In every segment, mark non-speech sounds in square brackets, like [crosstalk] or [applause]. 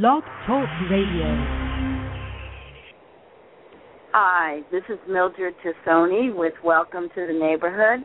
Blog Talk Radio. Hi, this is Mildred Tassoni with Welcome to the Neighborhood,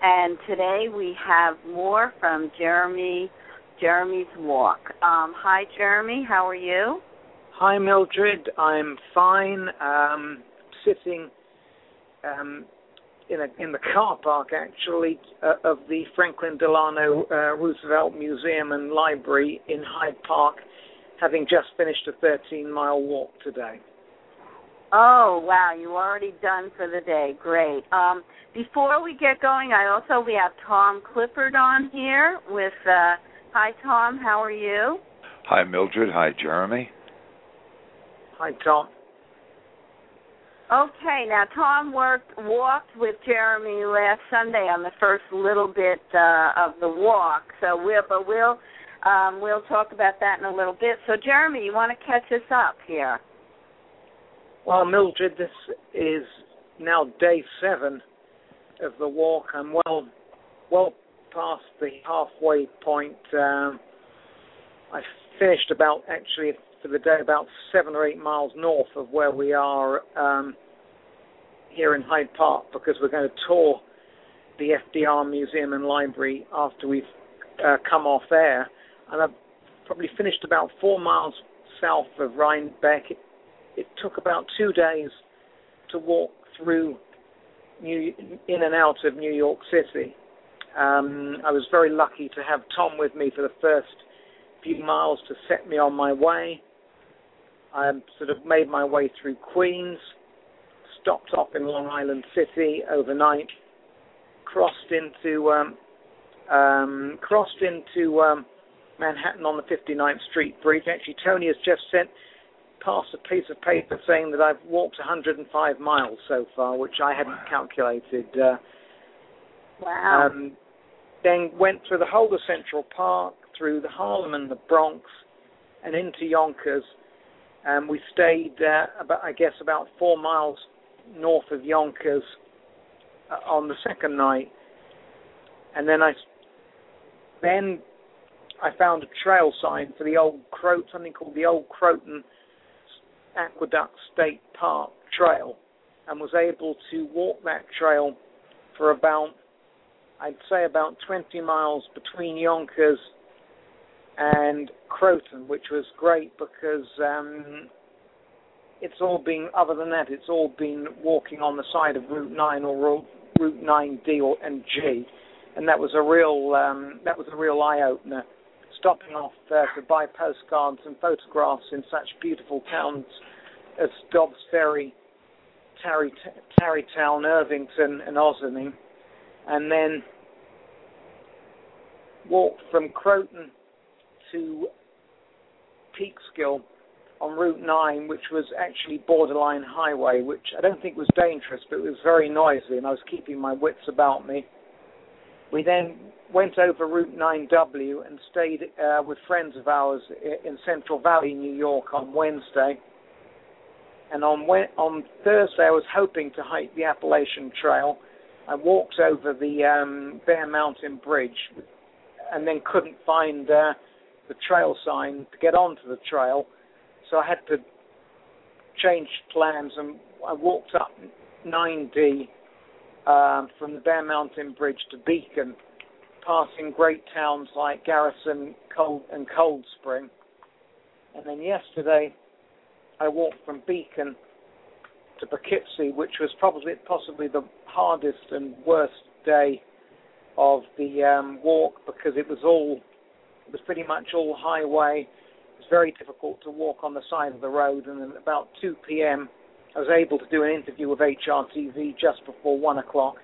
and today we have more from Jeremy, Jeremy's Walk. Um, hi, Jeremy. How are you? Hi, Mildred. I'm fine. Um, sitting um, in a in the car park actually uh, of the Franklin Delano uh, Roosevelt Museum and Library in Hyde Park, having just finished a 13 mile walk today. Oh wow, you already done for the day. Great. Um, before we get going, I also we have Tom Clifford on here with. Uh, hi, Tom. How are you? Hi, Mildred. Hi, Jeremy. Hi, Tom. Okay, now Tom worked walked with Jeremy last Sunday on the first little bit uh, of the walk. So we'll but we'll um, we'll talk about that in a little bit. So Jeremy, you want to catch us up here? Well, Mildred, this is now day seven of the walk. I'm well well past the halfway point. Um, I finished about actually for the day about seven or eight miles north of where we are um, here in Hyde Park because we're going to tour the FDR Museum and Library after we've uh, come off air. And I've probably finished about four miles south of Rhinebeck. It, it took about two days to walk through New, in and out of New York City. Um, I was very lucky to have Tom with me for the first few miles to set me on my way. I sort of made my way through Queens, stopped off in Long Island City overnight, crossed into um, um, crossed into um, Manhattan on the 59th Street Bridge. Actually, Tony has just sent past a piece of paper saying that I've walked 105 miles so far, which I hadn't calculated. Uh, wow. Um, then went through the whole of Central Park, through the Harlem and the Bronx, and into Yonkers. Um, we stayed uh, about, I guess, about four miles north of Yonkers uh, on the second night, and then I then I found a trail sign for the old Croat, something called the Old Croton Aqueduct State Park Trail, and was able to walk that trail for about, I'd say, about 20 miles between Yonkers and Croton, which was great because um, it's all been, other than that, it's all been walking on the side of Route 9 or Route 9D or, and G, and that was a real um, that was a real eye opener. Stopping off uh, to buy postcards and photographs in such beautiful towns as Dobbs Ferry, Tarry, Tarrytown, Irvington, and Ossining, and then walked from Croton to Peekskill on Route 9, which was actually borderline highway, which I don't think was dangerous, but it was very noisy, and I was keeping my wits about me. We then went over Route 9W and stayed uh, with friends of ours in Central Valley, New York, on Wednesday. And on on Thursday, I was hoping to hike the Appalachian Trail. I walked over the um, Bear Mountain Bridge, and then couldn't find uh, the trail sign to get onto the trail so I had to change plans, and I walked up 9D um, from the Bear Mountain Bridge to Beacon, passing great towns like Garrison Cold, and Cold Spring. And then yesterday, I walked from Beacon to Poughkeepsie, which was probably possibly the hardest and worst day of the um, walk because it was all it was pretty much all highway It was very difficult to walk on the side of the road. And at about 2 p.m., I was able to do an interview with HRTV just before 1 o'clock.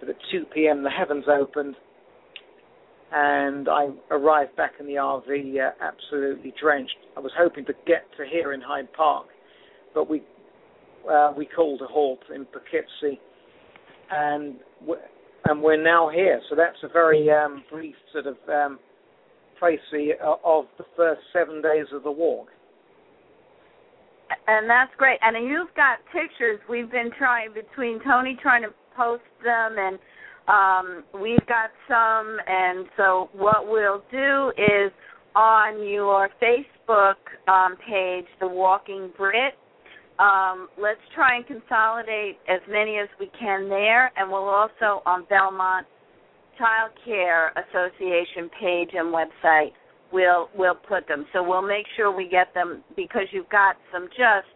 But at 2 p.m., the heavens opened, and I arrived back in the RV uh, absolutely drenched. I was hoping to get to here in Hyde Park, but we uh, we called a halt in Poughkeepsie, and we're, and we're now here. So that's a very um, brief sort of um, uh, of the first seven days of the walk. And that's great. And you've got pictures. We've been trying between Tony trying to post them, and um, we've got some. And so what we'll do is on your Facebook um, page, The Walking Brit. Um, let's try and consolidate as many as we can there, and we'll also on Belmont Child Care Association page and website. We'll we'll put them. So we'll make sure we get them because you've got some just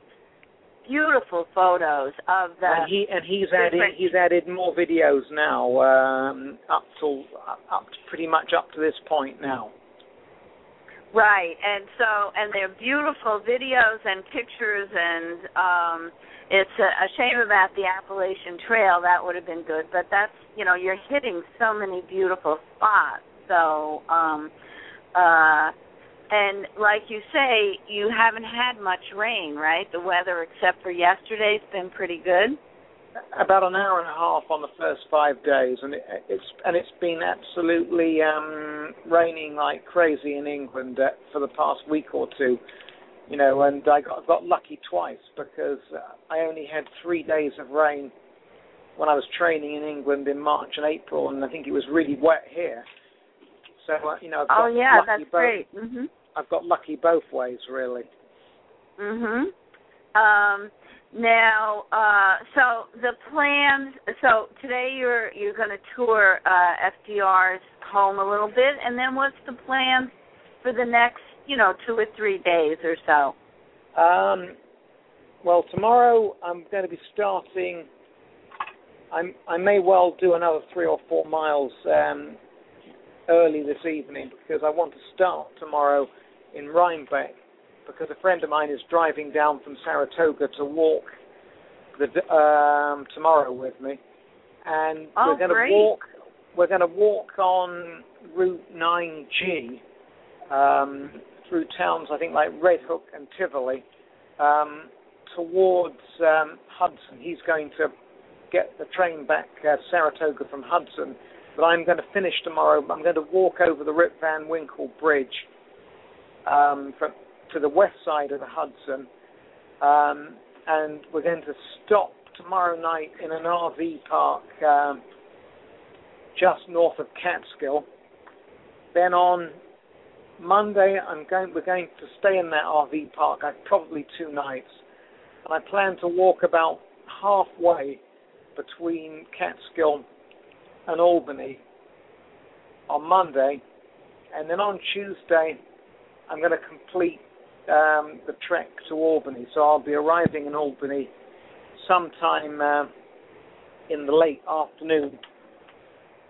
beautiful photos of the. And he and he's added he's added more videos now um, up to up to pretty much up to this point now. Right, and so and they're beautiful videos and pictures, and um, it's a, a shame about the Appalachian Trail. That would have been good, but that's you know you're hitting so many beautiful spots. So, um, uh, and like you say, you haven't had much rain, right? The weather, except for yesterday's been pretty good about an hour and a half on the first five days, and it, it's and it's been absolutely um, raining like crazy in England uh, for the past week or two. You know, and I got got lucky twice because I only had three days of rain when I was training in England in March and April, and I think it was really wet here. So uh, you know, I've got oh yeah, lucky that's both, great. Mhm. I've got lucky both ways, really. Mhm. Um now, uh, so the plans. So today you're you're going to tour uh, FDR's home a little bit, and then what's the plan for the next, you know, two or three days or so? Um, well, tomorrow I'm going to be starting. I'm, I may well do another three or four miles um, early this evening because I want to start tomorrow in Rhinebeck because a friend of mine is driving down from Saratoga to walk the, um, tomorrow with me, and oh, we're going to walk. We're going to walk on Route 9G um, through towns, I think like Red Hook and Tivoli, um, towards um, Hudson. He's going to get the train back uh, Saratoga from Hudson, but I'm going to finish tomorrow. I'm going to walk over the Rip Van Winkle Bridge um, from to the west side of the Hudson, um, and we're going to stop tomorrow night in an RV park um, just north of Catskill. Then on Monday, I'm going. We're going to stay in that RV park. I probably two nights, and I plan to walk about halfway between Catskill and Albany on Monday, and then on Tuesday, I'm going to complete um, the trek to Albany. So I'll be arriving in Albany sometime uh, in the late afternoon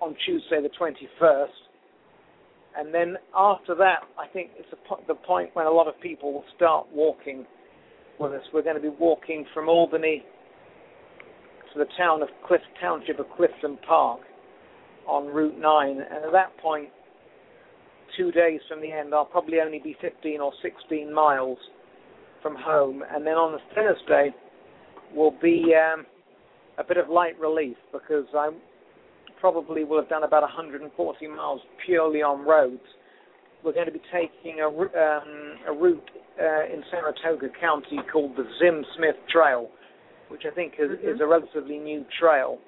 on Tuesday the 21st. And then after that, I think it's po- the point when a lot of people will start walking with us. We're going to be walking from Albany to the town of Cliff Township of Clifton Park on Route 9. And at that point, two days from the end, I'll probably only be 15 or 16 miles from home. And then on the Thursday will be um, a bit of light relief because I probably will have done about 140 miles purely on roads. We're going to be taking a, um, a route uh, in Saratoga County called the Zim Smith Trail, which I think is, mm-hmm. is a relatively new trail.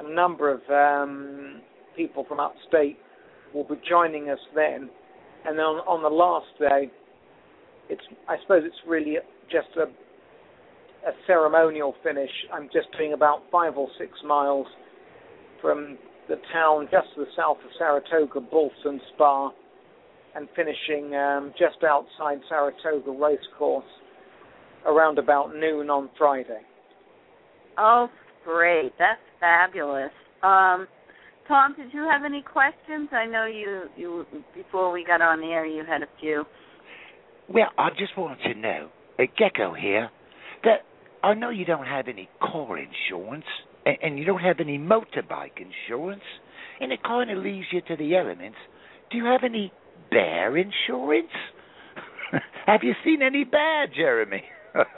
A number of um, people from upstate will be joining us then. And then on, on the last day, it's I suppose it's really just a a ceremonial finish. I'm just doing about five or six miles from the town just to the south of Saratoga, Ballston Spa, and finishing um, just outside Saratoga Racecourse around about noon on Friday. Oh, great! That's fabulous. Um, Tom, did you have any questions? I know you you before we got on the air you had a few. Well, I just wanted to know, uh, Gecko here, that I know you don't have any car insurance and, and you don't have any motorbike insurance, and it kind of leaves you to the elements. Do you have any bear insurance? [laughs] have you seen any bear, Jeremy?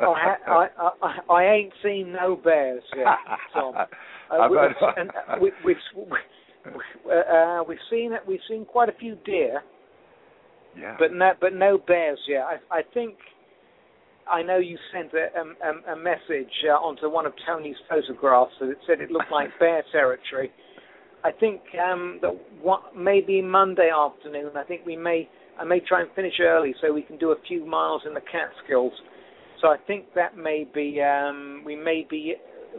oh, I, I, I, I ain't seen no bears yet, Tom. [laughs] Uh, we, and, uh, we, we've uh, we've seen it. We've seen quite a few deer. Yeah. But no, but no bears yet. I, I think I know you sent a, a, a message uh, onto one of Tony's photographs that it said it looked like [laughs] bear territory. I think um, that what, maybe Monday afternoon. I think we may I may try and finish early so we can do a few miles in the Catskills. So I think that may be um, we may be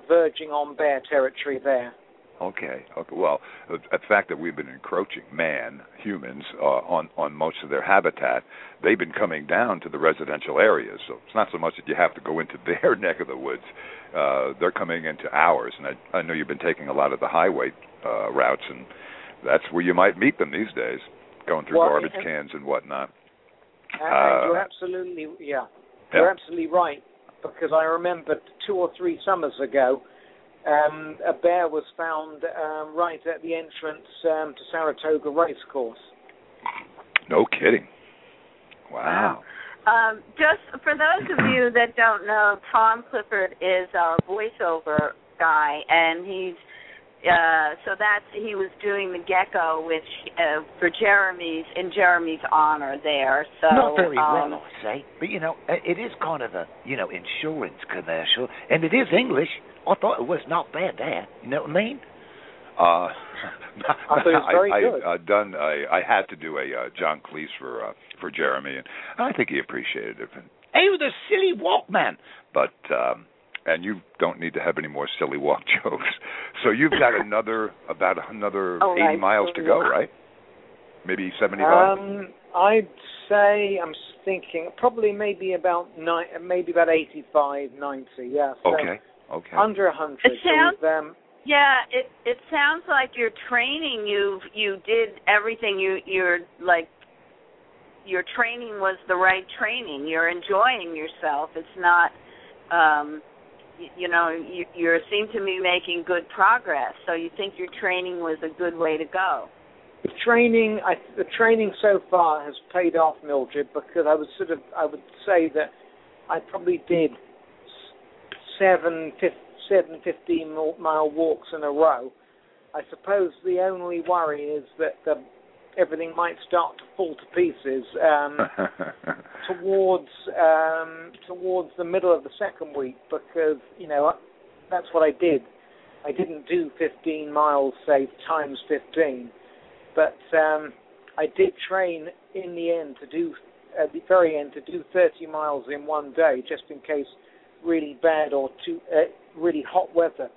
verging on bear territory there. Okay. Okay. Well, the fact that we've been encroaching, man, humans, uh, on on most of their habitat, they've been coming down to the residential areas. So it's not so much that you have to go into [laughs] their neck of the woods. Uh, they're coming into ours, and I, I know you've been taking a lot of the highway uh, routes, and that's where you might meet them these days, going through Well, garbage cans and whatnot. And Uh, you're absolutely yeah, Yeah. you're absolutely right because I remember two or three summers ago, um, a bear was found um, right at the entrance um, to Saratoga Racecourse. No kidding. Wow. Um, just for those of you that don't know, Tom Clifford is our voiceover guy, and he's uh, so that's he was doing the gecko, which uh, for Jeremy's in Jeremy's honor there. So Not very um, well, I say. But you know, uh, it is kind of a you know insurance commercial, and it is English. I thought it was not bad there. You know what I mean? Uh, [laughs] I thought it was very I, good. I, uh, done. I, I had to do a uh, John Cleese for uh, for Jeremy, and I think he appreciated it. Hey, the silly Walkman. But um, and you don't need to have any more silly walk [laughs] jokes. So you've got another about another [laughs] Oh, eighty right, miles to go, right? Maybe seventy-five. Um, I'd say I'm thinking probably maybe about nine, maybe about 85, 90. Yeah. So okay. Okay. Under a hundred. It sounds- we've, um, Yeah, it it sounds like your training you've you did everything you you're like your training was the right training. You're enjoying yourself. It's not um you, know, you you seem to be making good progress. So you think your training was a good way to go. The training, I, the training so far has paid off, Mildred, because I would sort of, I would say that I probably did seven, fif- seven, mile walks in a row. I suppose the only worry is that the, everything might start to fall to pieces um, [laughs] towards um, towards the middle of the second week, because you know that's what I did. I didn't do 15 miles, say times 15 but um, I did train in the end to do at the very end to do 30 miles in one day, just in case really bad or too uh, really hot weather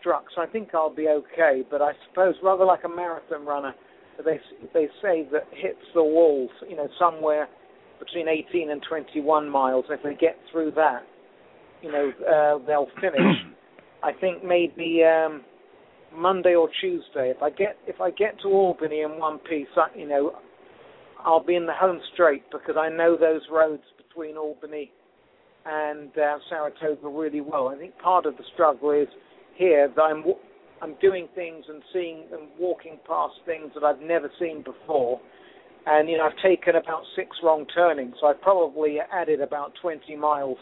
struck. So I think I'll be okay. But I suppose rather like a marathon runner, they they say that hits the walls, you know, somewhere between 18 and 21 miles. If they get through that, you know, uh, they'll finish. [clears throat] I think maybe. Um, Monday or Tuesday. If I get if I get to Albany in one piece, I, you know, I'll be in the home straight because I know those roads between Albany and uh, Saratoga really well. I think part of the struggle is here that I'm I'm doing things and seeing and walking past things that I've never seen before. And you know, I've taken about six wrong turnings, so I've probably added about 20 miles,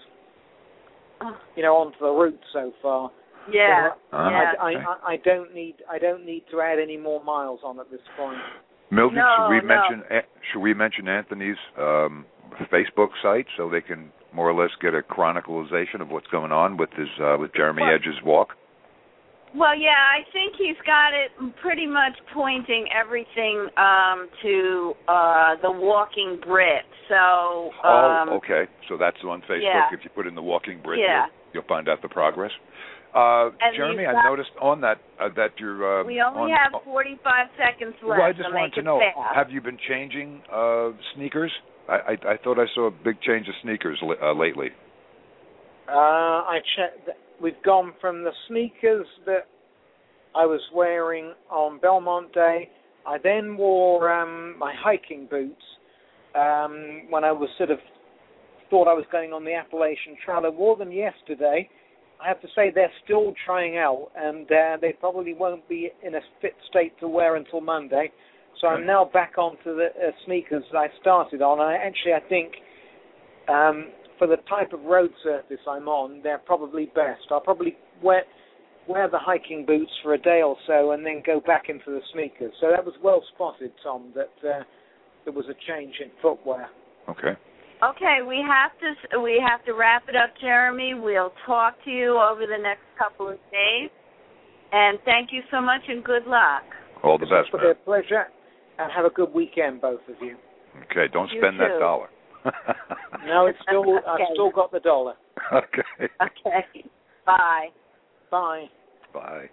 you know, onto the route so far. Yeah. So Uh-huh. yeah. I, I, I don't need I don't need to add any more miles on at this point. Mildred, No, should we no. mention should we mention Anthony's um, Facebook site so they can more or less get a chronicalization of what's going on with his uh, with Jeremy Well- Edge's walk? Well, yeah, I think he's got it pretty much pointing everything um to uh the walking Brit. So um oh, okay. So that's on Facebook. yeah. If you put in the walking Brit, Yeah. you'll, you'll find out the progress. Uh, And Jeremy, you've I noticed on that uh, that you're. Uh, we only on, have 45 seconds left. Well, I just so wanted to know: fast. Have you been changing uh, sneakers? I, I I thought I saw a big change of sneakers li- uh, lately. Uh, I checked. We've gone from the sneakers that I was wearing on Belmont Day. I then wore um, my hiking boots um, when I was sort of thought I was going on the Appalachian Trail. I wore them yesterday. I have to say they're still trying out, and uh, they probably won't be in a fit state to wear until Monday. So I'm now back onto the uh, sneakers that I started on. I actually I think um, for the type of road surface I'm on, they're probably best. I'll probably wear wear the hiking boots for a day or so, and then go back into the sneakers. So that was well spotted, Tom. That uh, there was a change in footwear. Okay. Okay, we have to we have to wrap it up, Jeremy. We'll talk to you over the next couple of days. And thank you so much and good luck. All the best, It's man. a pleasure, and have a good weekend, both of you. Okay, don't You spend that dollar. [laughs] No, it's still Okay. I've still got the dollar. okay. Okay. Bye. Bye. Bye.